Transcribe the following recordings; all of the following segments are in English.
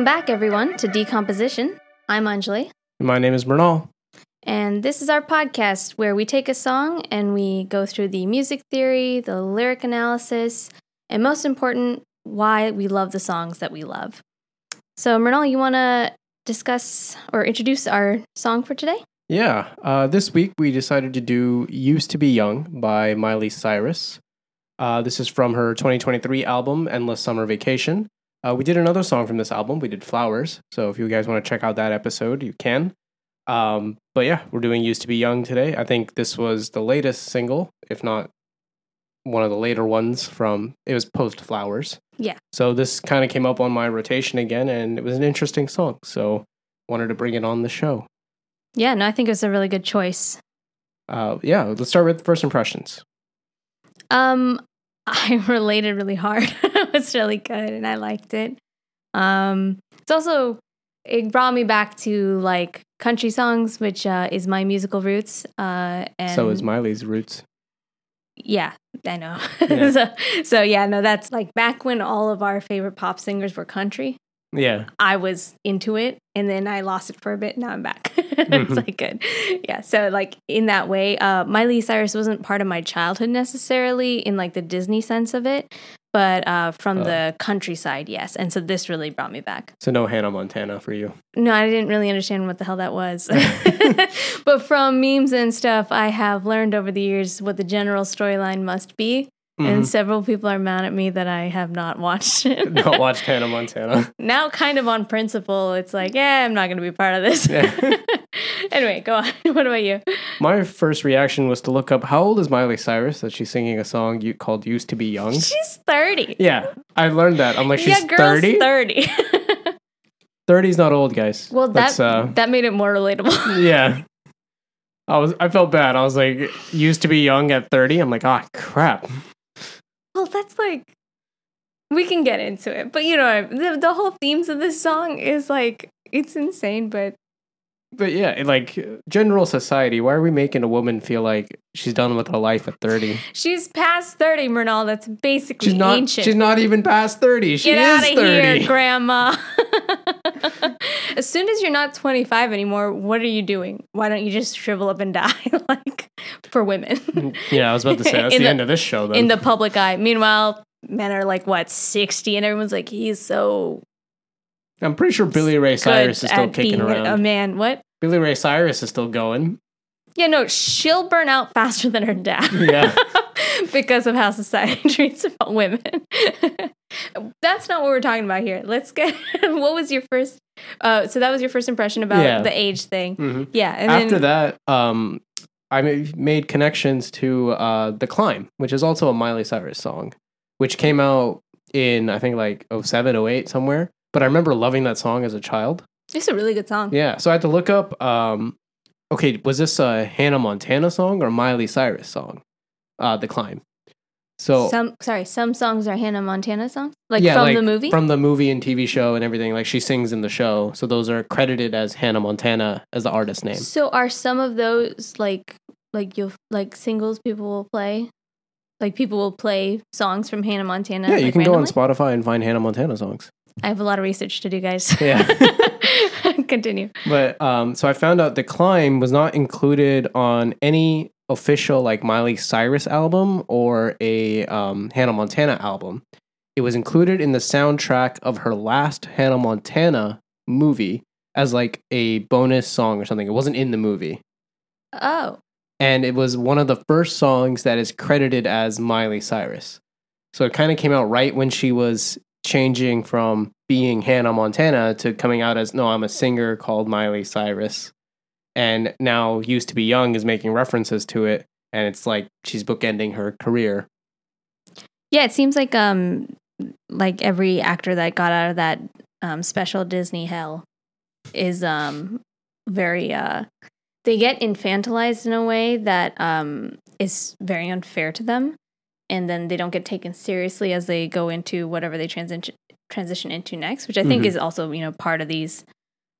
Welcome back, everyone, to Decomposition. I'm Anjali, My name is Mrinal. and this is our podcast where we take a song and we go through the music theory, the lyric analysis, and most important, why we love the songs that we love. So, Mrinal, you want to discuss or introduce our song for today? Yeah, uh, this week we decided to do Used to Be Young by Miley Cyrus. Uh, this is from her 2023 album, Endless Summer Vacation. Uh, we did another song from this album. We did Flowers. So if you guys want to check out that episode, you can. Um, but yeah, we're doing Used to Be Young today. I think this was the latest single, if not one of the later ones from, it was post Flowers. Yeah. So this kind of came up on my rotation again, and it was an interesting song. So wanted to bring it on the show. Yeah, no, I think it was a really good choice. Uh, yeah, let's start with first impressions. Um, I related really hard. was really good and I liked it. Um, it's also it brought me back to like country songs, which uh, is my musical roots. Uh, and so is Miley's roots. yeah, I know. Yeah. so, so yeah, no, that's like back when all of our favorite pop singers were country. Yeah, I was into it and then I lost it for a bit. Now I'm back. it's Mhm. like good. Yeah. So like in that way, uh, Miley Cyrus wasn't part of my childhood necessarily in like the Disney sense of it, but uh, from Oh. the countryside, yes. And so this really brought me back. so no Hannah Montana for you. No, I didn't really understand what the hell that was. but from memes and stuff, I have learned over the years what the general storyline must be. And Mhm. several people are mad at me that I have not watched it. Not watched Hannah Montana. now kind of on principle it's like yeah i'm not going to be part of this Yeah. anyway go on what about you My first reaction was to look up how old is Miley Cyrus that she's singing a song called "Used to Be Young." she's 30 Yeah, I learned that. I'm like, she's yeah girl's 30. 30 30's not old, guys. well that That's, uh, that made it more relatable yeah. I was, I felt bad. I was like, used to be young at 30. I'm like, ah, crap. That's like we can get into it but you know the, the whole themes of this song is like it's insane but But yeah, like general society, why are we making a woman feel like she's done with her life at 30? she's past 30 Mrinal. that's basically She's not. ancient She's not even past 30. She Get is out of 30. here, Grandma. as soon as you're not 25 anymore, what are you doing? Why don't you just shrivel up and die, like for women mm, Yeah, I was about to say that's the, the- end of this show. Then in the public eye? Meanwhile, men are like what 60, and everyone's like, he's so I'm pretty sure Billy Ray Cyrus is still kicking around. a man. What? Billy Ray Cyrus is still going. Yeah, no, she'll burn out faster than her dad. Yeah. because of how society treats women. That's not what we're talking about here. Let's get. what was your first? Uh, so that was your first impression about Yeah. the age thing. hmm Yeah, and After then, that, um, I made connections to uh, "The Climb," which is also a Miley Cyrus song, which came out in I think like 07, 08, somewhere. But I remember loving that song as a child. it's a really good song. Yeah, so I had to look up. Um, okay, was this a Hannah Montana song or Miley Cyrus song? Uh, "The Climb." So some sorry, some songs are Hannah Montana songs, like yeah, from like, the movie. from the movie and TV show and everything. Like she sings in the show, so those are credited as Hannah Montana as the artist name. so are some of those like like you like singles people will play? Like people will play songs from Hannah Montana. Yeah, you like, can go on? Spotify and find Hannah Montana songs. I have a lot of research to do, guys. Yeah. Continue. But um, so I found out the climb was not included on any official like Miley Cyrus album or a um, Hannah Montana album. It was included in the soundtrack of her last Hannah Montana movie as like a bonus song or something. It wasn't in the movie. Oh, And it was one of the first songs that is credited as Miley Cyrus. So it kind of came out right when she was changing from being Hannah Montana to coming out as no, I'm a singer called Miley Cyrus. And now Used to Be Young is making references to it. And it's like she's bookending her career. Yeah, it seems like um like every actor that got out of that um special Disney hell is um very uh they get infantilized in a way that um is very unfair to them and then they don't get taken seriously as they go into whatever they transition transition into next, which I think Mhm. is also, you know, part of these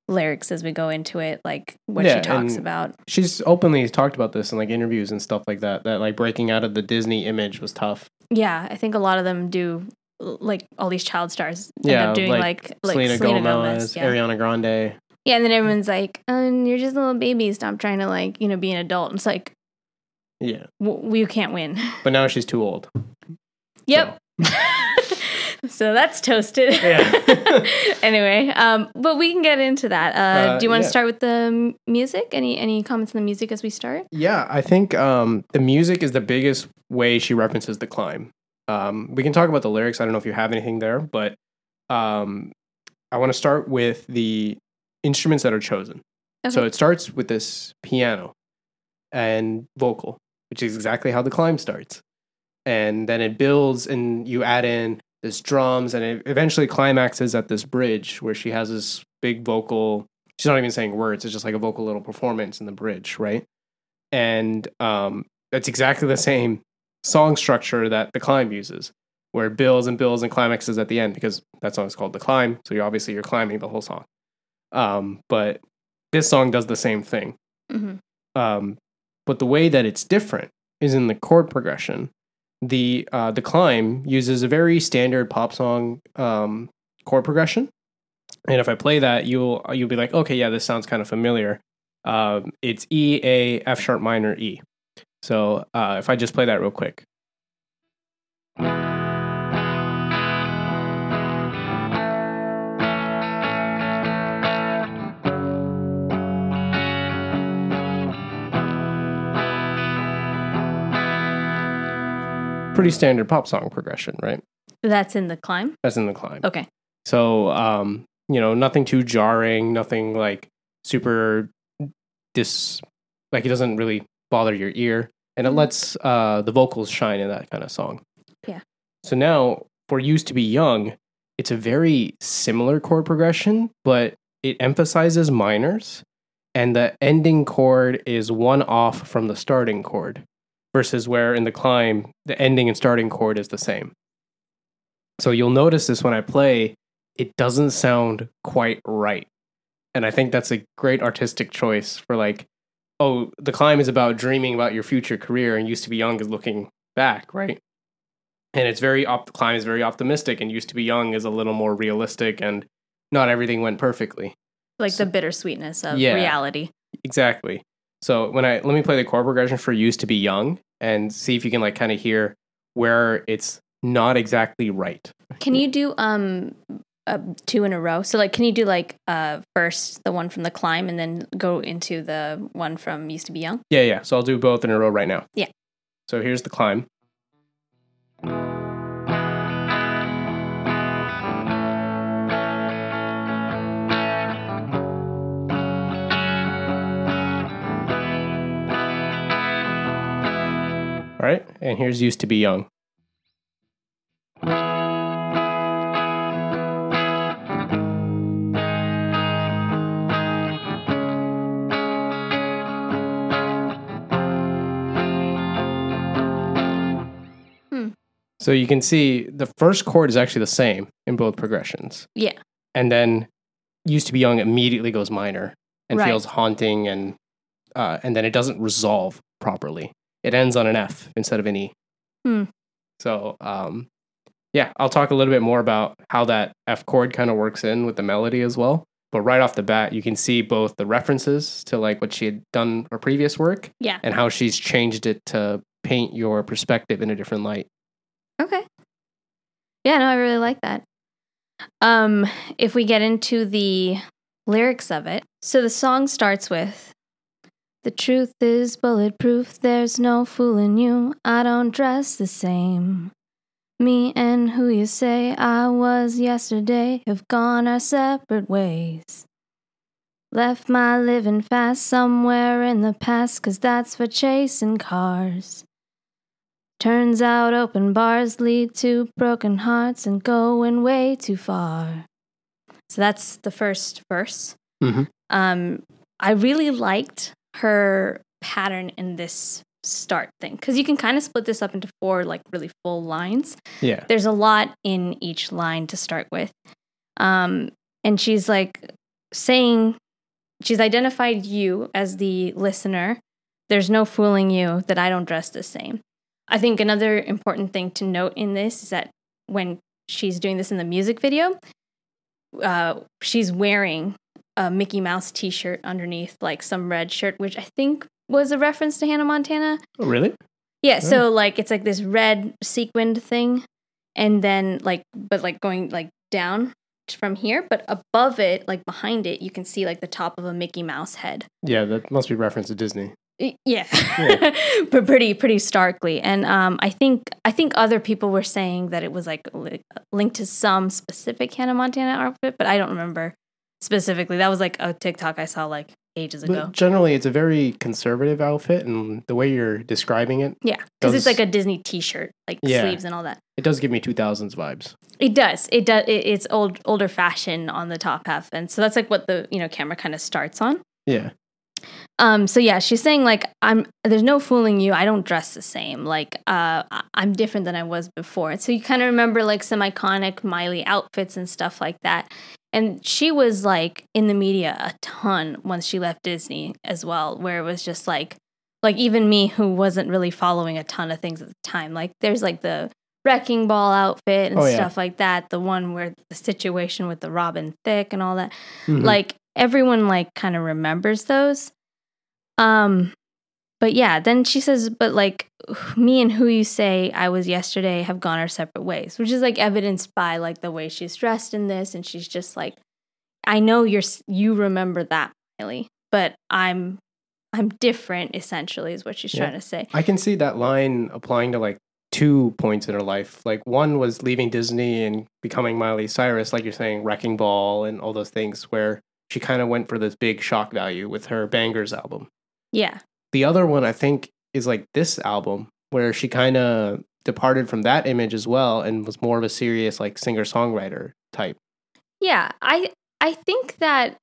lyrics as we go into it, like what Yeah, she talks about. She's openly talked about this in like interviews and stuff like that, that like breaking out of the Disney image was tough. Yeah, I think a lot of them do like all these child stars end Yeah, up doing like like like Selena, Gomez, yeah. Ariana Grande. yeah, and then everyone's like, um, "You're just a little baby. Stop trying to like you know be an adult." And it's like Yeah, w- we can't win. but now she's too old. Yep. so that's toasted. Yeah. anyway, um, but we can get into that. Uh, Uh, do you want to yeah. start with the music? Any any comments on the music as we start? Yeah, I think um, the music is the biggest way she references the climb. Um, we can talk about the lyrics. I don't know if you have anything there, but um, I want to start with the instruments that are chosen. So it starts with this piano and vocal, which is exactly how the climb starts. And then it builds, and you add in this drums, and it eventually climaxes at this bridge where she has this big vocal. She's not even saying words; it's just like a vocal little performance in the bridge, right? And um, it's exactly the same song structure that the climb uses, where it builds and builds and climaxes at the end because that song is called the climb. So you're obviously you're climbing the whole song. Um, but this song does the same thing. hmm Um, but the way that it's different is in the chord progression. The uh, the climb uses a very standard pop song um, chord progression, and if I play that, you'll you'll be like, okay, yeah, this sounds kind of familiar. Um, it's E A F sharp minor E. So uh, if I just play that real quick. Pretty standard pop song progression, right? That's in the climb. That's in the climb. Okay. So, um, you know, nothing too jarring, nothing like super dis, like it doesn't really bother your ear, and it Mhm. lets uh, the vocals shine in that kind of song. Yeah. So now, for "Used to Be Young," it's a very similar chord progression, but it emphasizes minors, and the ending chord is one off from the starting chord, versus where in the climb the ending and starting chord is the same. So you'll notice this when I play, it doesn't sound quite right. And I think that's a great artistic choice for like, oh, the climb is about dreaming about your future career and used to be young is looking back, right? And it's very op- the climb is very optimistic and used to be young is a little more realistic and not everything went perfectly. Like So- the bittersweetness of Yeah. reality. Exactly. So when I let me play the chord progression for used to be young and see if you can like kind of hear where it's not exactly right. Can you do um uh, two in a row? So like, can you do like uh first the one from the climb and then go into the one from used to be young? Yeah, yeah. So I'll do both in a row right now. Yeah. So here's the climb. All right, and here's used to be young. Hmm. So you can see the first chord is actually the same in both progressions. Yeah. And then used to be young immediately goes minor and Right. feels haunting and uh, and then it doesn't resolve properly. It ends on an F instead of an E. Hmm. So um, yeah, I'll talk a little bit more about how that F chord kind of works in with the melody as well. But right off the bat, you can see both the references to like what she had done her previous work Yeah. and how she's changed it to paint your perspective in a different light. Okay. Yeah, no, I really like that. Um, if we get into the lyrics of it, so the song starts with The truth is bulletproof, there's no fooling you. I don't dress the same. Me and who you say I was yesterday have gone our separate ways. Left my living fast somewhere in the past, 'cause that's for chasing cars. Turns out open bars lead to broken hearts and going way too far. So that's the first verse. Mhm. Um, I really liked her pattern in this start thing because you can kind of split this up into four like really full lines. Yeah. There's a lot in each line to start with. Um, and she's like saying, she's identified you as the listener. There's no fooling you that I don't dress the same. I think another important thing to note in this is that when she's doing this in the music video, uh, she's wearing a Mickey Mouse T-shirt underneath, like some red shirt, which I think was a reference to Hannah Montana. Oh, really? Yeah, so like it's like this red sequined thing, and then like but like going like down from here, but above it, like behind it, you can see like the top of a Mickey Mouse head. Yeah, that must be reference to Disney. Y- Yeah, but pretty pretty starkly. And um, I think I think other people were saying that it was like li- linked to some specific Hannah Montana outfit, but I don't remember specifically. That was like a TikTok I saw like ages ago. But generally, it's a very conservative outfit, and the way you're describing it, yeah, because it's like a Disney T-shirt, like Yeah. sleeves and all that. it does give me 2000s vibes. It does. It does. It, it's old older fashion on the top half, and so that's like what the you know camera kind of starts on. Yeah. Um, so yeah, she's saying like I'm there's no fooling you. I don't dress the same. Like uh I'm different than I was before. So you kind of remember like some iconic Miley outfits and stuff like that. And she was like in the media a ton once she left Disney as well, where it was just like like even me who wasn't really following a ton of things at the time. Like there's like the wrecking ball outfit and Oh, yeah. stuff like that. The one where the situation with the Robin Thicke and all that Mhm. like everyone like kind of remembers those um but yeah then she says but like me and who you say i was yesterday have gone our separate ways which is like evidenced by like the way she's dressed in this and she's just like i know you're you remember that Miley, but i'm i'm different essentially is what she's Yeah. trying to say I can see that line applying to like two points in her life. Like one was leaving Disney and becoming Miley Cyrus, like you're saying, Wrecking Ball and all those things, where she kind of went for this big shock value with her Bangerz album. yeah The other one, I think, is like this album, where she kind of departed from that image as well and was more of a serious like singer songwriter type. Yeah, I I think that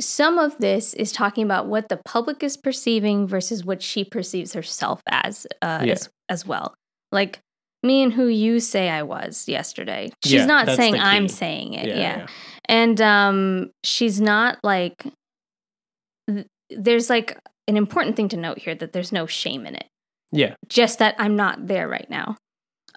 some of this is talking about what the public is perceiving versus what she perceives herself as uh, Yeah. as, as well. Like me and who you say I was yesterday. She's Yeah, not saying I'm saying it. Yeah. And um she's not like th- there's like an important thing to note here that there's no shame in it Yeah. just that I'm not there right now.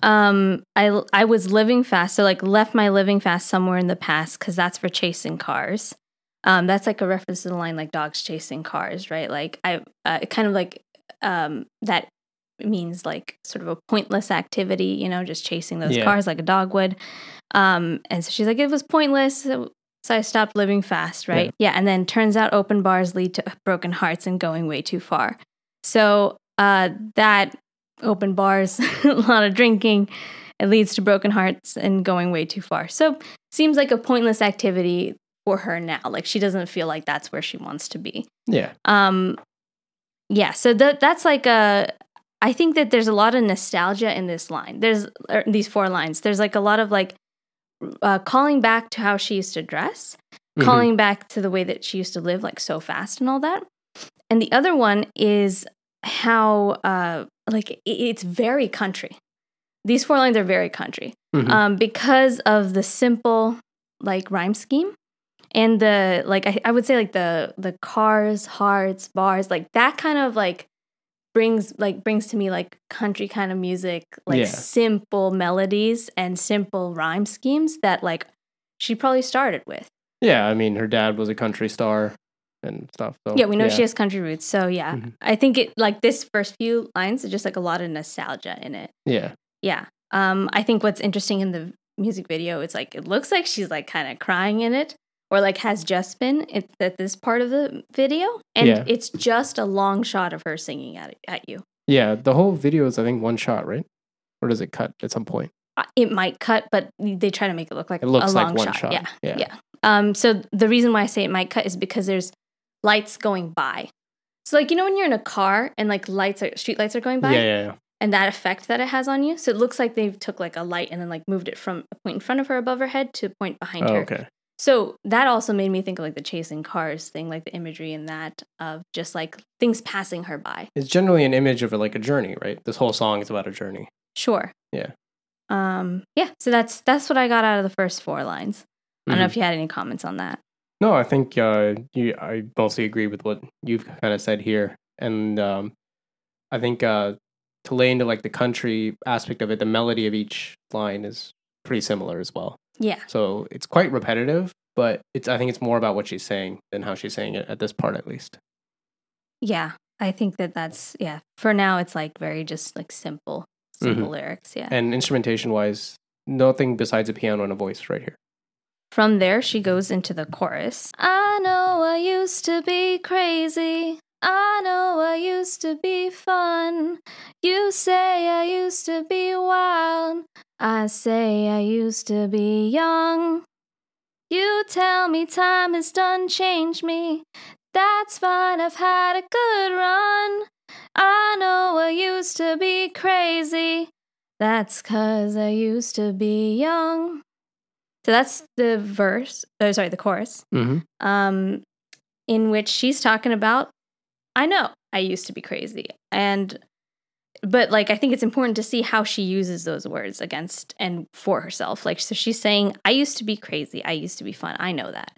Um, I I was living fast, so like left my living fast somewhere in the past because that's for chasing cars. Um, that's like a reference to the line like dogs chasing cars, right? Like I uh, kind of like um that means like sort of a pointless activity, you know, just chasing those Yeah. cars like a dog would. Um, and so she's like, it was pointless. So I stopped living fast, right? Yeah. And then turns out open bars lead to broken hearts and going way too far. So uh, that open bars, a lot of drinking, it leads to broken hearts and going way too far. So seems like a pointless activity for her now. Like she doesn't feel like that's where she wants to be. Yeah. Um, yeah. So that that's like a. I think that there's a lot of nostalgia in this line. There's er, these four lines. There's like a lot of like uh, calling back to how she used to dress, Mhm. calling back to the way that she used to live, like so fast and all that. And the other one is how uh like it's very country. These four lines are very country Mhm. um, because of the simple like rhyme scheme and the like I, I would say like the the cars hearts bars like that kind of like brings like brings to me like country kind of music like Yeah. simple melodies and simple rhyme schemes that like she probably started with yeah. I mean, her dad was a country star and stuff. So, yeah we know she has country roots so yeah Mhm. i think it like this first few lines is just like a lot of nostalgia in it Yeah. Yeah. Um, I think what's interesting in the music video is like it looks like she's like kind of crying in it, or like has just been it, at this part of the video, and Yeah. it's just a long shot of her singing at at you. Yeah. The whole video is, I think, one shot, right? Or does it cut at some point? Uh, It might cut, but they try to make it look like It looks a like long one shot. shot. Yeah. Yeah. Yeah. Um, so the reason why I say it might cut is because there's lights going by. So like you know when you're in a car and like lights are street lights are going by, Yeah. Yeah. yeah. and that effect that it has on you. So it looks like they took like a light and then like moved it from a point in front of her above her head to a point behind Oh, her. okay. So that also made me think of like the chasing cars thing, like the imagery in that of just like things passing her by. It's generally an image of like a journey, right? This whole song is about a journey. Sure. Yeah. Um. Yeah. So that's that's what I got out of the first four lines. I don't know Mhm. if you had any comments on that. No, I think uh, you. I mostly agree with what you've kind of said here, and um, I think uh, to lay into like the country aspect of it, the melody of each line is pretty similar as well. Yeah. So it's quite repetitive, but it's I think it's more about what she's saying than how she's saying it at this part at least. Yeah. I think that that's, yeah. For now, it's like very just like simple, mm-hmm. simple lyrics. Yeah. And instrumentation wise, nothing besides a piano and a voice right here. From there, she goes into the chorus. I know I used to be crazy. I know I used to be fun. You say I used to be wild. I say I used to be young. You tell me time has done changed me. That's fine, I've had a good run. I know I used to be crazy. That's cause I used to be young. So that's the verse, oh, sorry, the chorus, Mm-hmm. um, in which she's talking about, I know I used to be crazy. And, but like, I think it's important to see how she uses those words against and for herself. Like, so she's saying, I used to be crazy. I used to be fun. I know that.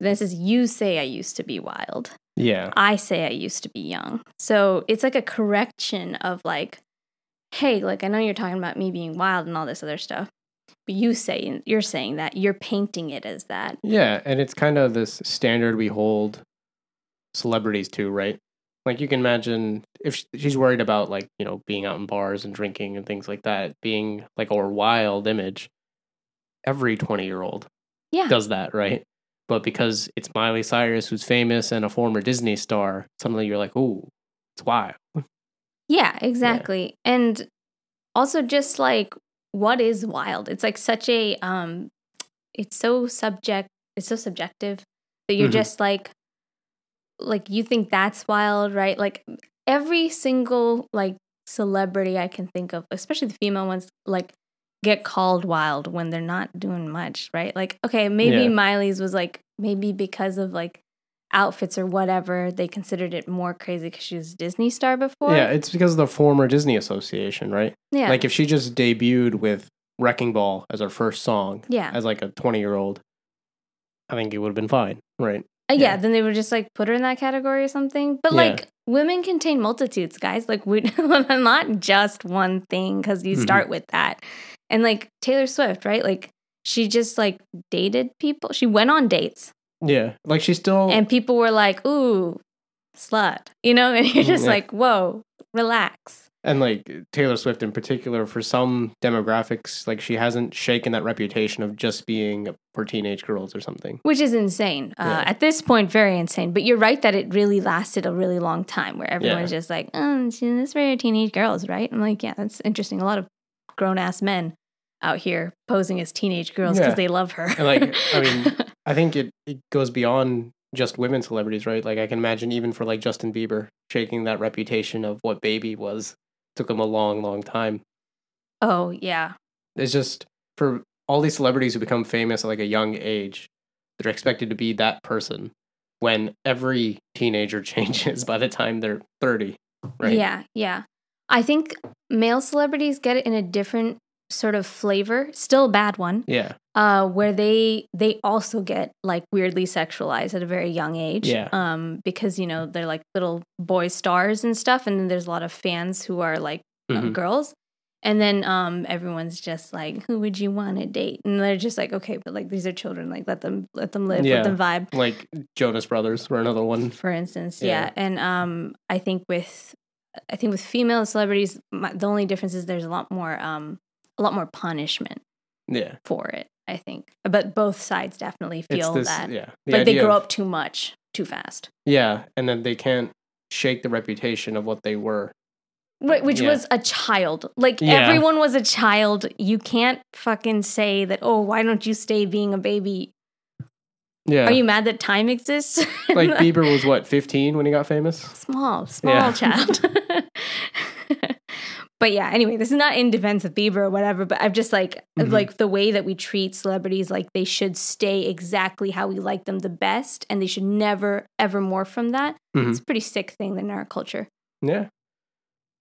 Then it says, You say I used to be wild. Yeah. I say I used to be young. So it's like a correction of like, hey, like I know you're talking about me being wild and all this other stuff, but you say you're saying that you're painting it as that. Yeah, and it's kind of this standard we hold celebrities to, right? Like you can imagine if she's worried about like, you know, being out in bars and drinking and things like that, being like a wild image. Every 20-year-old Yeah. does that, right? But because it's Miley Cyrus who's famous and a former Disney star, suddenly you're like, "Ooh, it's wild." Yeah, exactly. And also just like what is wild? It's like such a um it's so subject it's so subjective that you're Mhm. just like like you think that's wild, right? Like every single like celebrity I can think of, especially the female ones, like get called wild when they're not doing much, right? Like okay, maybe Yeah. Miley's was like maybe because of like outfits or whatever, they considered it more crazy because she was a Disney star before. Yeah, it's because of the former Disney association, right? Yeah. Like if she just debuted with Wrecking Ball as her first song yeah. as like a 20-year-old, I think it would have been fine, right? Uh, yeah. yeah. then they would just like put her in that category or something. But Yeah. like women contain multitudes, guys. Like we not just one thing because you Mhm. start with that. And like Taylor Swift, right? Like she just like dated people. She went on dates Yeah, like she's still and people were like, "Ooh, slut," you know, and you're just Yeah. like, "Whoa, relax." And like Taylor Swift in particular for some demographics like she hasn't shaken that reputation of just being for teenage girls or something. Which is insane. Uh, At this point, very insane. But you're right that it really lasted a really long time where everyone's just like, oh, this is for teenage girls, right? I'm like, yeah, that's interesting. A lot of grown ass men out here posing as teenage girls because Yeah. they love her. And, like, I mean, I think it, it goes beyond just women celebrities, right? Like I can imagine even for like Justin Bieber shaking that reputation of what baby was took him a long, long time. oh, yeah. It's just for all these celebrities who become famous at like a young age, they're expected to be that person when every teenager changes by the time they're 30, right? Yeah, yeah. I think male celebrities get it in a different sort of flavor, still a bad one, Yeah. uh, where they they also get like weirdly sexualized at a very young age. Yeah. Um, because you know they're like little boy stars and stuff, and then there's a lot of fans who are like uh, Mhm. girls. And then um, everyone's just like, "Who would you want to date?" And they're just like, "Okay, but like these are children. Like let them let them live, Yeah. let them vibe." Like Jonas Brothers were another one. for instance Yeah. yeah, and um i think with i think with female celebrities my, the only difference is there's a lot more um a lot more punishment Yeah. for it i think but both sides definitely feel this, that yeah. The like they grow of- up too much too fast Yeah. And then they can't shake the reputation of what they were. Wh- which Yeah. was a child like Yeah. everyone was a child you can't fucking say that oh why don't you stay being a baby Yeah. are you mad that time exists like Bieber was what, 15 when he got famous? small, small Yeah. child. but yeah, anyway, this is not in defense of Bieber or whatever, but I'm just like Mhm. like the way that we treat celebrities like they should stay exactly how we like them the best and they should never ever morph from that. Mhm. It's a pretty sick thing in our culture. Yeah.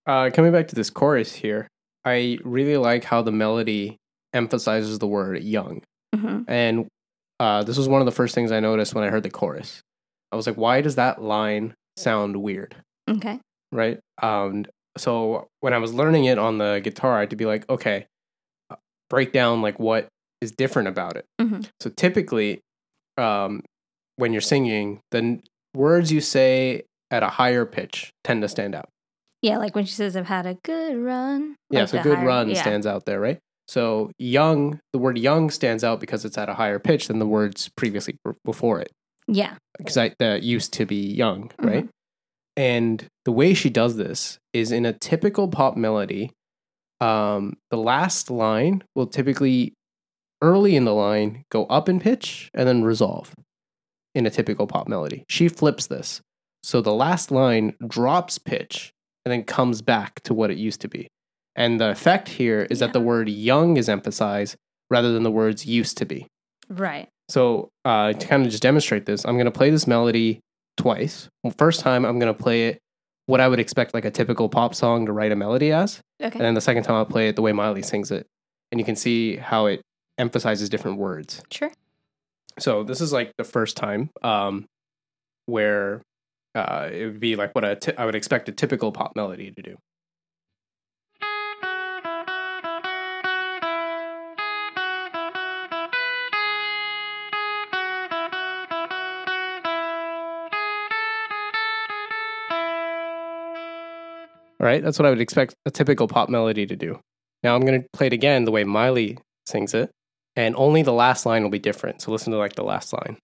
Uh, coming back to this chorus here, I really like how the melody emphasizes the word young. hmm And uh, this was one of the first things I noticed when I heard the chorus. I was like, why does that line sound weird? Okay. Right. Um, so when I was learning it on the guitar, I had to be like, okay, break down like what is different about it. Mhm. So typically, um, when you're singing, the n- words you say at a higher pitch tend to stand out. Yeah, like when she says, "I've had a good run." Yeah, like so good higher- run yeah. stands out there, right? So young, the word young stands out because it's at a higher pitch than the words previously before it. Yeah, Because I that used to be young, Mm-hmm. And the way she does this is in a typical pop melody. Um, the last line will typically early in the line go up in pitch and then resolve in a typical pop melody. She flips this. So the last line drops pitch and then comes back to what it used to be. And the effect here is that the word young is emphasized rather than the words used to be. right. So uh, to kind of just demonstrate this, I'm going to play this melody twice. Well, first time, I'm going to play it what I would expect like a typical pop song to write a melody as. Okay. And then the second time, I'll play it the way Miley sings it. And you can see how it emphasizes different words. sure. So this is like the first time um, where uh, it would be like what a t- I would expect a typical pop melody to do. Right, that's what I would expect a typical pop melody to do. Now I'm going to play it again the way Miley sings it, and only the last line will be different. So listen to like the last line.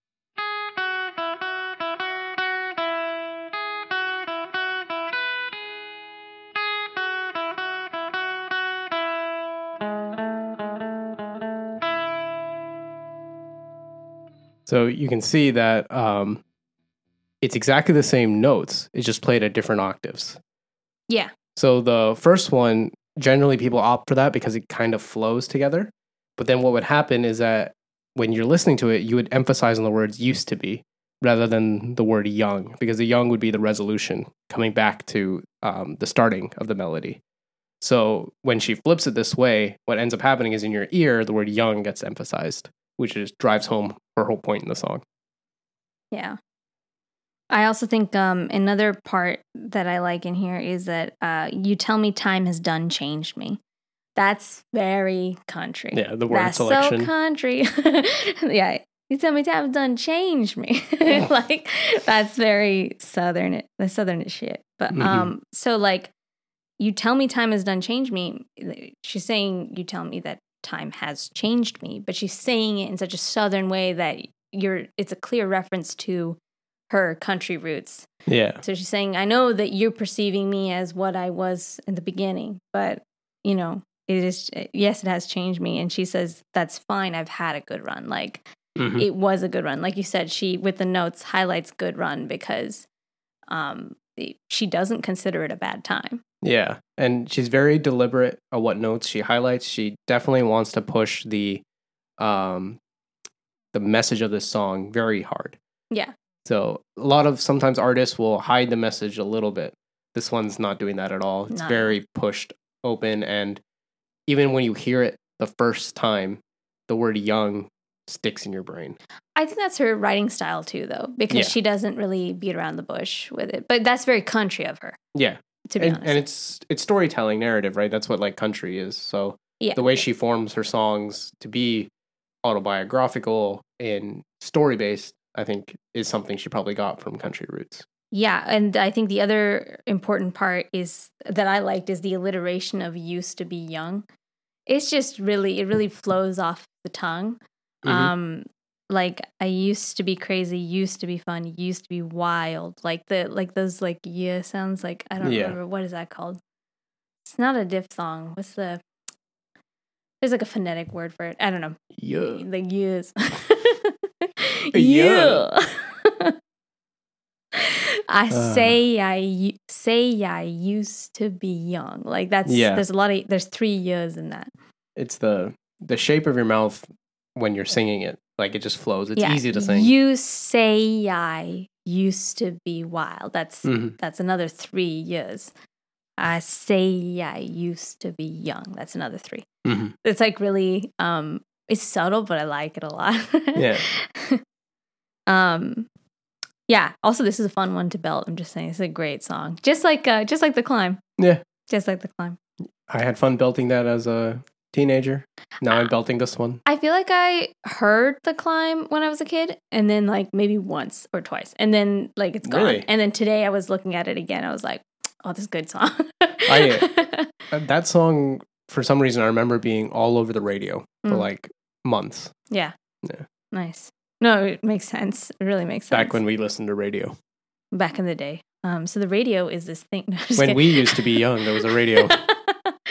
So you can see that um, it's exactly the same notes. It's just played at different octaves. Yeah. So the first one, generally people opt for that because it kind of flows together. But then what would happen is that when you're listening to it, you would emphasize on the words used to be rather than the word young, because the young would be the resolution coming back to um, the starting of the melody. So when she flips it this way, what ends up happening is in your ear, the word young gets emphasized, which just drives home her whole point in the song. Yeah. I also think um, another part that I like in here is that uh, you tell me time has done changed me. That's very country. Yeah, the word That's selection. so country. yeah. You tell me time has done changed me. like that's very southern the southern shit. But Mhm. um so like you tell me time has done changed me. She's saying you tell me that time has changed me, but she's saying it in such a southern way that you're it's a clear reference to her country roots. yeah. So she's saying, I know that you're perceiving me as what I was in the beginning, but you know, it is yes, it has changed me. And she says, That's fine. I've had a good run. Like Mhm. it was a good run. Like you said, she with the notes highlights good run because um she doesn't consider it a bad time. Yeah, and she's very deliberate on what notes she highlights. She definitely wants to push the um the message of this song very hard. Yeah. So a lot of sometimes artists will hide the message a little bit. This one's not doing that at all. It's Not very pushed open and even when you hear it the first time, the word young sticks in your brain. I think that's her writing style too, though, because Yeah. she doesn't really beat around the bush with it. But that's very country of her, Yeah. to be and, honest. and it's it's storytelling narrative, right? That's what like country is. So Yeah. the way she forms her songs to be autobiographical and story based, I think, is something she probably got from country roots. Yeah, and I think the other important part is that I liked is the alliteration of used to be young. It's just really it really flows off the tongue. Mhm. Um like I used to be crazy, used to be fun, used to be wild. Like the like those like yeah sounds like I don't Yeah. remember what is that called? It's not a diphthong. What's the There's like a phonetic word for it. I don't know. Yeah. Like yes. Yeah. I Uh. say I say I used to be young. Like that's Yeah. there's a lot of there's three years in that. It's the the shape of your mouth when you're singing it. Like it just flows. It's yeah. easy to sing. You say I used to be wild. That's Mhm. that's another three years. I say I used to be young. That's another three. Mhm. It's like really um it's subtle, but I like it a lot. Yeah. um yeah. Also this is a fun one to belt. I'm just saying it's a great song. Just like uh just like the climb. Yeah. Just like the climb. I had fun belting that as a teenager. Now I'm belting this one. I feel like I heard the climb when I was a kid, and then like maybe once or twice, and then like it's gone. Really? And then today I was looking at it again. I was like, "Oh, this is a good song." I- Uh, That song, for some reason, I remember being all over the radio for Mm. like months yeah. Yeah. Nice. No, it makes sense. It really makes sense. back when we listened to radio. back in the day. Um, so the radio is this thing. No, When kidding. we used to be young, there was a radio.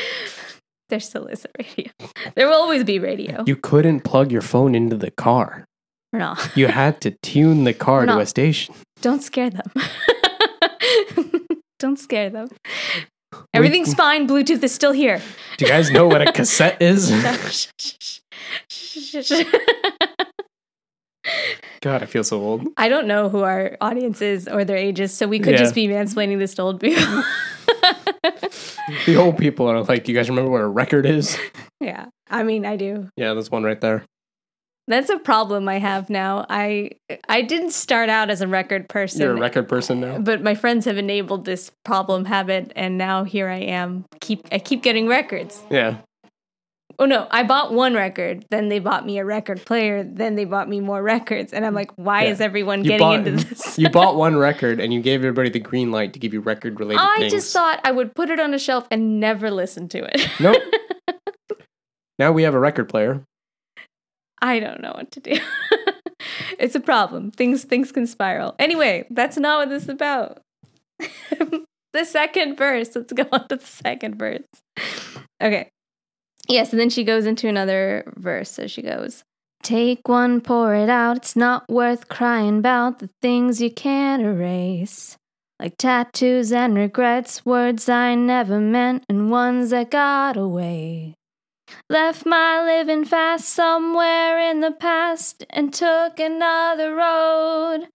there still is a radio. There will always be radio. You couldn't plug your phone into the car. not. You had to tune the car to a station. Don't scare them. Don't scare them. Everything's fine. Bluetooth is still here. Do you guys know what a cassette is? God, I feel so old. I don't know who our audience is or their ages, so we could Yeah. just be mansplaining this to old people. The old people are like, you guys remember what a record is? yeah, I mean, I do. Yeah, there's one right there. That's a problem I have now. I I didn't start out as a record person. You're a record person now. but my friends have enabled this problem habit and now here I am. Keep I keep getting records. Yeah. Oh no, I bought one record, then they bought me a record player, then they bought me more records and I'm like, why Yeah. is everyone You getting bought- into this? You bought one record and you gave everybody the green light to give you record related I things. just thought I would put it on a shelf and never listen to it. Nope. now we have a record player. I don't know what to do. it's a problem. Things things can spiral. Anyway, that's not what this is about. the second verse. Let's go on to the second verse. Okay. Yes, and then she goes into another verse. So she goes, Take one, pour it out. It's not worth crying about the things you can't erase. Like tattoos and regrets, words I never meant, and ones that got away. Left my living fast somewhere in the past and took another road.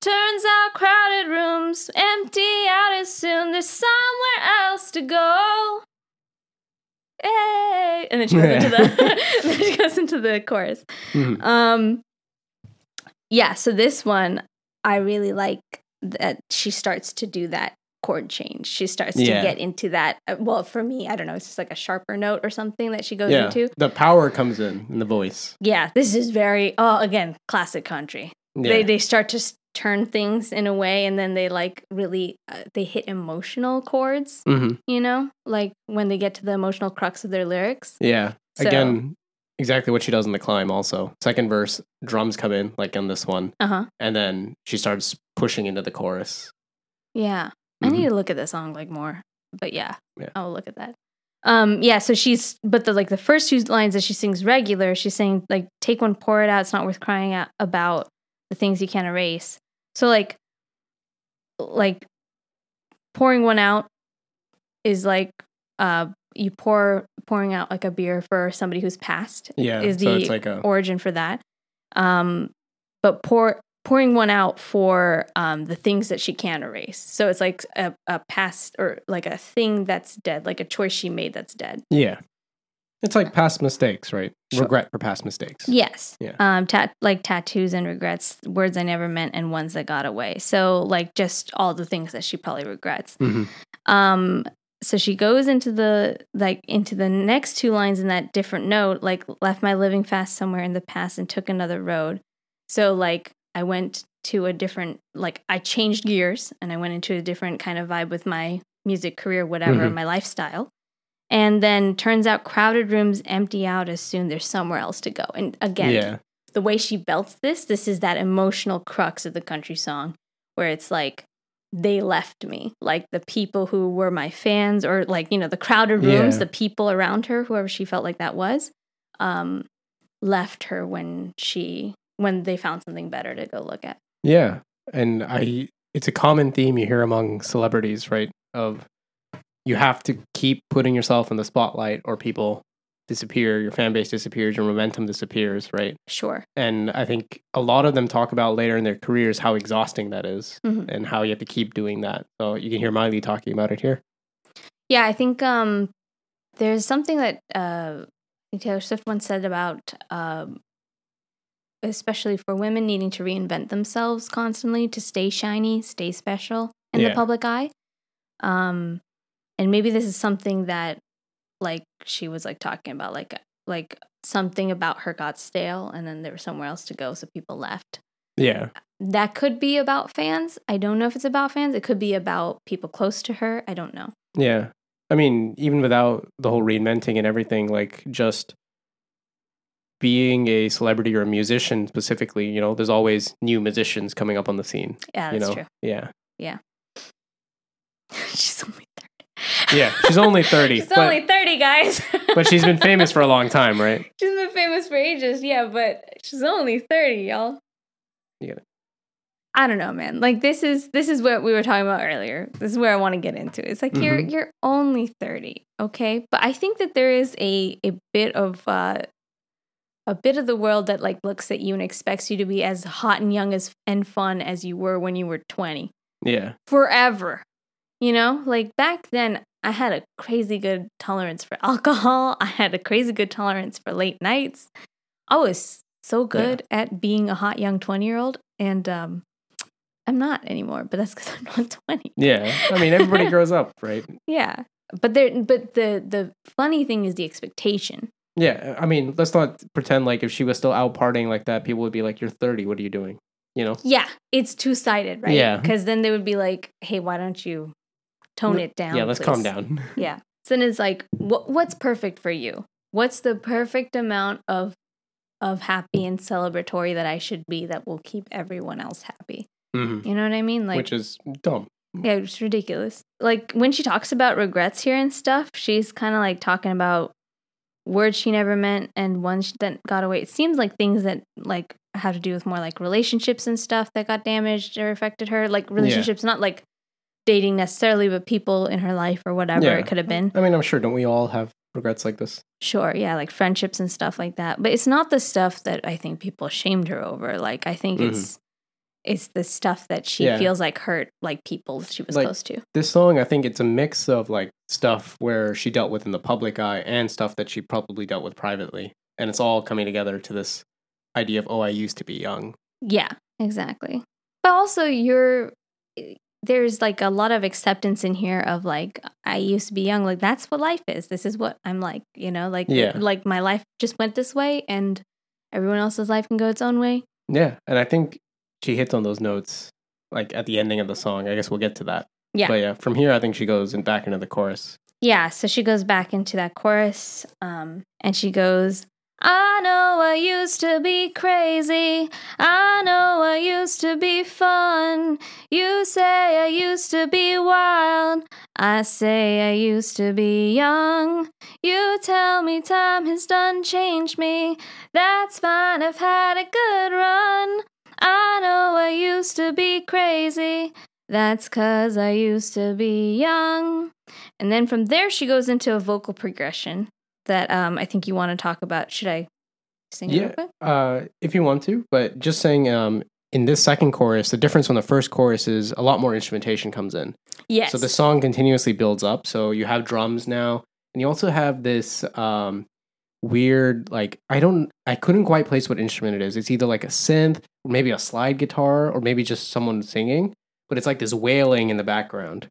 Turns out crowded rooms empty out as soon. There's somewhere else to go. Hey! And then she goes into the then she goes into the chorus. Mhm. Um yeah, so this one I really like that she starts to do that chord change. She starts Yeah. to get into that uh, well for me, I don't know, it's just like a sharper note or something that she goes Yeah. into. The power comes in in the voice. Yeah, this is very oh again, classic country. Yeah. They they start to turn things in a way and then they like really uh, they hit emotional chords, hmm you know? Like when they get to the emotional crux of their lyrics. Yeah. So- Again, exactly what she does in the climb also. Second verse, drums come in, like on this one, Uh-huh. and then she starts pushing into the chorus. Yeah. I Mhm. need to look at the song like more. But yeah, Yeah. I'll look at that. Um, yeah, so she's but the like the first two lines that she sings regular, she's saying like take one, pour it out, it's not worth crying out about the things you can't erase. So like like pouring one out is like uh you pour pouring out like a beer for somebody who's passed Yeah. is so the like a origin for that. Um, but pour pouring one out for um, the things that she can't erase. So it's like a, a past or like a thing that's dead, like a choice she made that's dead. yeah. It's like past mistakes, right? Sure. Regret for past mistakes. Yes. Yeah. Um, tat- like tattoos and regrets, words I never meant, and ones that got away. So like just all the things that she probably regrets. hmm Um, so she goes into the like into the next two lines in that different note, like left my living fast somewhere in the past and took another road. So like I went to a different like I changed gears and I went into a different kind of vibe with my music career, whatever, Mhm. my lifestyle. And then turns out crowded rooms empty out as soon there's somewhere else to go. And again, Yeah. the way she belts this, this is that emotional crux of the country song where it's like they left me. Like the people who were my fans or like, you know, the crowded rooms, Yeah. the people around her, whoever she felt like that was, um, left her when she when they found something better to go look at. Yeah. And I it's a common theme you hear among celebrities, right? Of you have to keep putting yourself in the spotlight or people disappear, your fan base disappears, your momentum disappears, right? Sure. And I think a lot of them talk about later in their careers how exhausting that is Mhm. and how you have to keep doing that. So you can hear Miley talking about it here. Yeah, I think um, there's something that uh, Taylor Swift once said about, um, especially for women needing to reinvent themselves constantly to stay shiny, stay special in Yeah. the public eye. Um, and maybe this is something that like she was like talking about like like something about her got stale and then there was somewhere else to go so people left Yeah. that could be about fans i don't know if it's about fans it could be about people close to her i don't know Yeah. I mean, even without the whole reinventing and everything, like just being a celebrity or a musician specifically, you know, there's always new musicians coming up on the scene. yeah you that's know? true Yeah. she's only 30 Yeah. She's only 30. she's but, only 30 guys but she's been famous for a long time, right? she's been famous for ages yeah but she's only 30 y'all You get it. I don't know, man. Like this is this is what we were talking about earlier. This is where I want to get into. It's like you're Mhm. you're only 30, okay? But I think that there is a a bit of uh a bit of the world that like looks at you and expects you to be as hot and young as and fun as you were when you were 20. Yeah. Forever. You know? Like back then I had a crazy good tolerance for alcohol. I had a crazy good tolerance for late nights. I was so good at being a hot young 20-year-old and um I'm not anymore, but that's cuz I'm not 20. Yeah. I mean, everybody grows up, right? Yeah. But there but the the funny thing is the expectation. Yeah. I mean, let's not pretend like if she was still out partying like that, people would be like, you're 30. What are you doing? You know? Yeah, it's two-sided, right? Yeah. Cuz then they would be like, "Hey, why don't you tone it down?" yeah. Let's calm down. Yeah. So then it's like, what what's perfect for you? What's the perfect amount of of happy and celebratory that I should be that will keep everyone else happy? hmm You know what I mean? Like Which is dumb. Yeah, it's ridiculous. Like when she talks about regrets here and stuff, she's kind of like talking about words she never meant and ones that got away. It seems like things that like have to do with more like relationships and stuff that got damaged or affected her. Like relationships, not like dating necessarily, but people in her life or whatever Yeah. it could have been. I mean, I'm sure, don't we all have regrets like this? Sure, yeah, like friendships and stuff like that. But it's not the stuff that I think people shamed her over. Like I think Mhm. it's it's the stuff that she Yeah. feels like hurt like people she was Like- close to. This song, I think it's a mix of like stuff where she dealt with in the public eye and stuff that she probably dealt with privately. And it's all coming together to this idea of, oh, I used to be young. Yeah, exactly. But also, you're there's like a lot of acceptance in here of like I used to be young. Like that's what life is. This is what I'm like. You know, like Yeah. like my life just went this way, and everyone else's life can go its own way. Yeah. And I think she hits on those notes like at the ending of the song. I guess we'll get to that. Yeah. But yeah, from here, I think she goes and back into the chorus. Yeah. So she goes back into that chorus, um, and she goes. I know I used to be crazy. I know I used to be fun. You say I used to be wild. I say I used to be young. You tell me time has done changed me. That's fine, I've had a good run. I know I used to be crazy. That's cause I used to be young. And then from there, she goes into a vocal progression that um, I think you want to talk about. Should I sing it Yeah. Uh, if you want to, but just saying, um, in this second chorus, the difference from the first chorus is a lot more instrumentation comes in. Yes. So the song continuously builds up. So you have drums now, and you also have this um, weird, like I don't, I couldn't quite place what instrument it is. It's either like a synth, maybe a slide guitar, or maybe just someone singing. But it's like this wailing in the background,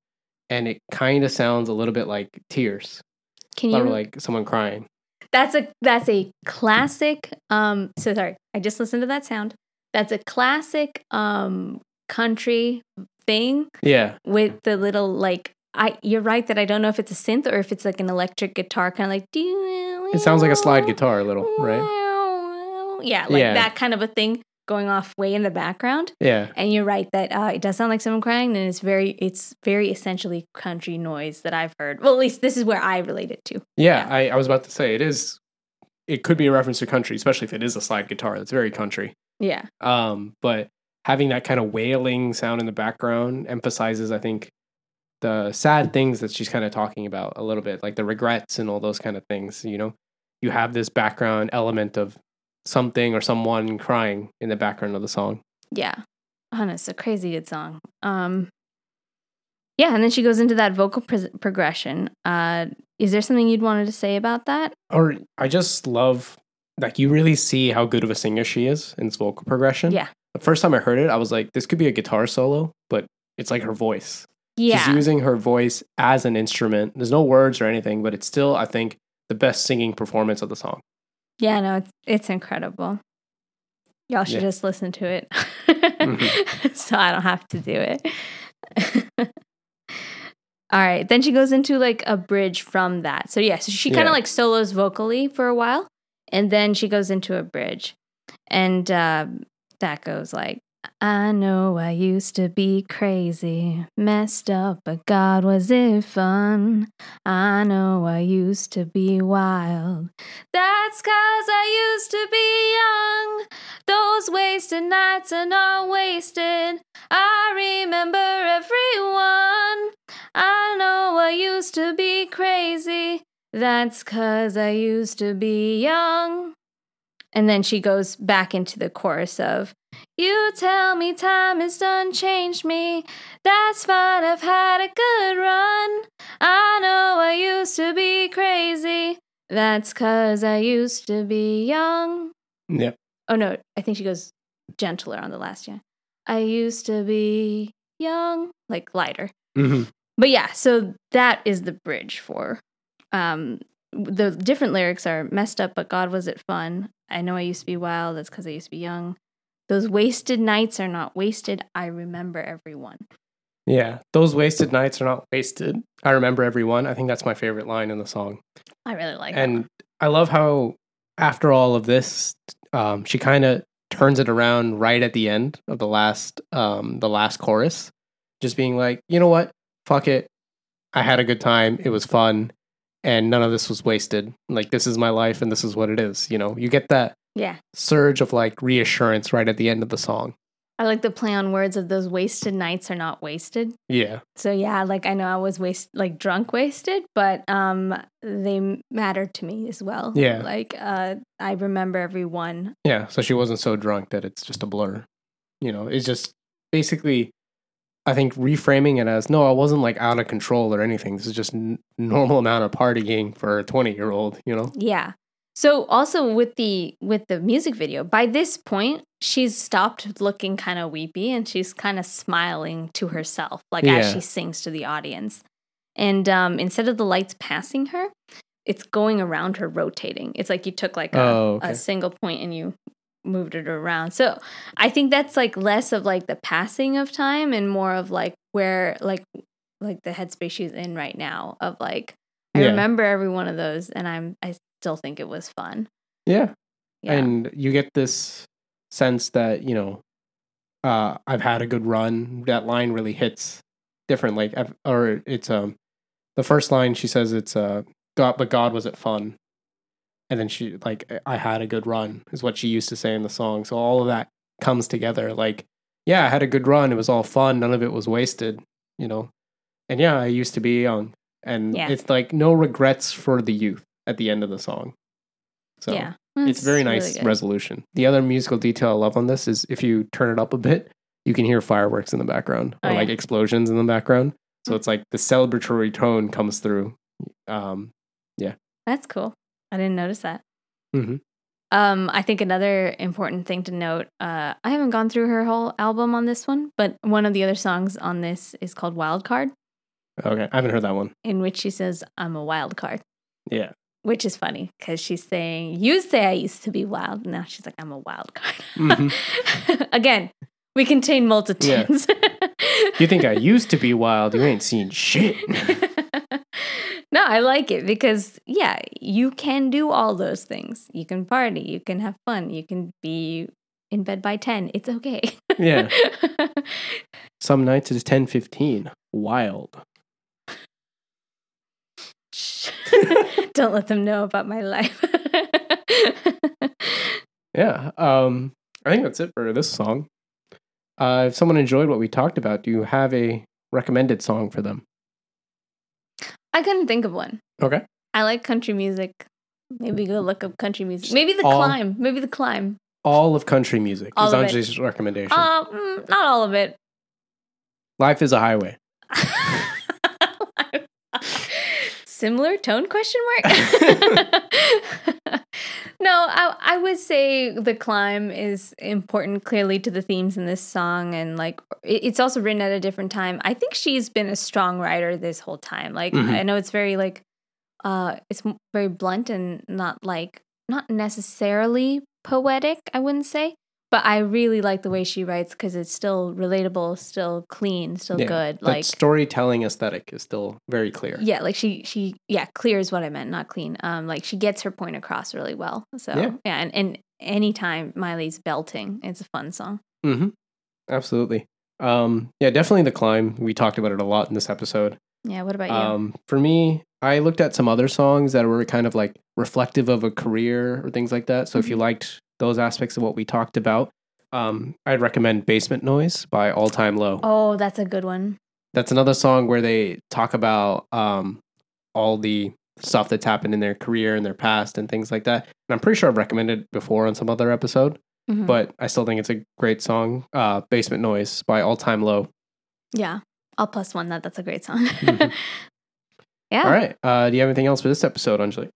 and it kind of sounds a little bit like tears, Can or you? like someone crying. That's a that's a classic. Um, so sorry, I just listened to that sound. That's a classic um country thing Yeah, with the little like. I you're right that I don't know if it's a synth or if it's like an electric guitar, kind of like. it sounds like a slide guitar a little, right? Yeah, like Yeah. that kind of a thing going off way in the background. Yeah, And you're right that uh, it does sound like someone crying, and it's very, it's very essentially country noise that I've heard. Well, at least this is where I relate it to. Yeah, I, I was about to say it is. It could be a reference to country, especially if it is a slide guitar. That's very country. Yeah, Um, but having that kind of wailing sound in the background emphasizes, I think, the sad things that she's kind of talking about a little bit, like the regrets and all those kind of things. You know, you have this background element of something or someone crying in the background of the song. yeah. Oh, it's a crazy good song. Um, yeah, and then she goes into that vocal pres progression. Uh, is there something you'd wanted to say about that? Or I just love like you really see how good of a singer she is in its vocal progression. Yeah. The first time I heard it, I was like, this could be a guitar solo, but it's like her voice. Yeah, She's using her voice as an instrument. There's no words or anything, but it's still, I think, the best singing performance of the song. Yeah, no, it's it's incredible. Y'all should Yeah. just listen to it, Mhm. so I don't have to do it. All right, then she goes into like a bridge from that. So yeah, so she kind Yeah. of like solos vocally for a while, and then she goes into a bridge, and uh, that goes like. I know I used to be crazy, messed up, but God, was it fun? I know I used to be wild. That's cause I used to be young. Those wasted nights are not wasted. I remember everyone. I know I used to be crazy. That's cause I used to be young. And then she goes back into the chorus of, You tell me time has done changed me. That's fine, I've had a good run. I know I used to be crazy. That's cause I used to be young. Yep. Oh no, I think she goes gentler on the last yeah. I used to be young, like lighter. hmm But yeah, so that is the bridge for um the different lyrics are messed up, but God was it fun. I know I used to be wild, that's because I used to be young. Those wasted nights are not wasted. I remember everyone. Yeah. Those wasted nights are not wasted. I remember everyone. I think that's my favorite line in the song. I really like and. I love how after all of this, um, she kind of turns it around right at the end of the last um, the last chorus, just being like, you know what, fuck it, I had a good time, it was fun, and none of this was wasted. Like this is my life, and this is what it is. You know, you get that Yeah. surge of like reassurance right at the end of the song. I like the play on words of those wasted nights are not wasted. Yeah, So yeah, like I know I was waste like drunk wasted, but um they mattered to me as well. Yeah. Like uh I remember every one. yeah. So she wasn't so drunk that it's just a blur. You know, it's just basically I think reframing it as no, I wasn't like out of control or anything. This is just n- normal amount of partying for a 20 year old, you know? Yeah. So also with the with the music video, by this point, she's stopped looking kind of weepy and she's kind of smiling to herself, like as she sings to the audience. And um instead of the lights passing her, it's going around her rotating. It's like you took like a, Oh, okay. a single point and you moved it around. So I think that's like less of like the passing of time and more of like where like like the headspace she's in right now of like I Yeah. remember every one of those and I'm I still think it was fun. Yeah. Yeah. And you get this sense that, you know, uh, I've had a good run. That line really hits different. Like, I've- or it's, um, the first line she says it's, uh, God, but God was it fun. And then she, like, I had a good run is what she used to say in the song. So all of that comes together. Like, yeah, I had a good run. It was all fun. None of it was wasted, you know? And yeah, I used to be young. And Yeah. it's like no regrets for the youth at the end of the song. So yeah. it's very nice good. resolution. The other musical detail I love on this is if you turn it up a bit, you can hear fireworks in the background or Oh, like yeah. explosions in the background. So Mm. it's like the celebratory tone comes through. Um, yeah, That's cool. I didn't notice that. Mhm. Um, I think another important thing to note, uh, I haven't gone through her whole album on this one, but one of the other songs on this is called Wild Card, okay, I haven't heard that one. in which she says, I'm a wild card. Yeah, Which is funny because she's saying, You say I used to be wild. Now she's like, I'm a wild card. Mhm. Again, we contain multitudes. you think I used to be wild? You ain't seen shit. no, I like it because, yeah, you can do all those things. You can party, you can have fun, you can be in bed by 10. It's okay. yeah, some nights it's ten fifteen. Wild. Don't let them know about my life. Yeah. Um, I think that's it for this song. Uh, if someone enjoyed what we talked about, do you have a recommended song for them? I couldn't think of one. Okay. I like country music. Maybe go look up country music. Maybe the all- climb. Maybe the climb. All of country music All is. Anjali's recommendation. Uh, mm, not all of it. Life is a highway. Similar tone question mark? no, I I would say the climb is important clearly to the themes in this song and like it- it's also written at a different time. I think she's been a strong writer this whole time. Like Mhm. I know it's very like uh, it's very blunt and not like not necessarily poetic. I wouldn't say, but I really like the way she writes because it's still relatable, still clean, still Yeah, good. Like storytelling aesthetic is still very clear. yeah, like she she yeah, clear is what I meant, not clean. Um, like she gets her point across really well. So Yeah. yeah, and and anytime Miley's belting, it's a fun song. Mm-hmm. Absolutely. Um, yeah, definitely the climb. We talked about it a lot in this episode. Yeah. What about you? Um, for me, I looked at some other songs that were kind of like reflective of a career or things like that. So if you Mhm. liked those aspects of what we talked about, um, I'd recommend Basement Noise by All Time Low. oh, that's a good one. That's another song where they talk about um, all the stuff that's happened in their career and their past and things like that. And I'm pretty sure I've recommended it before on some other episode, Mhm. but I still think it's a great song. Uh, Basement Noise by All Time Low. yeah, I'll plus one that. That's a great song. Mhm. yeah. All right. Uh, do you have anything else for this episode, Anjali?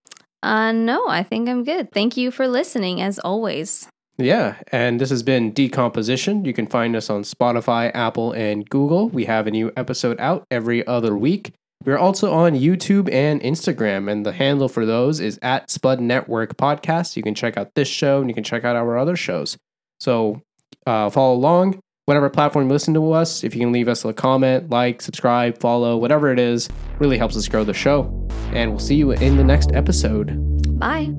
Uh, no, I think I'm good. Thank you for listening, as always. Yeah, and this has been Decomposition. You can find us on Spotify, Apple, and Google. We have a new episode out every other week. We're also on YouTube and Instagram, and the handle for those is at Spud Network Podcast. You can check out this show and you can check out our other shows. So uh, follow along, whatever platform you listen to us. If you can leave us a comment, like, subscribe, follow, whatever it is, really helps us grow the show. And we'll see you in the next episode. Bye.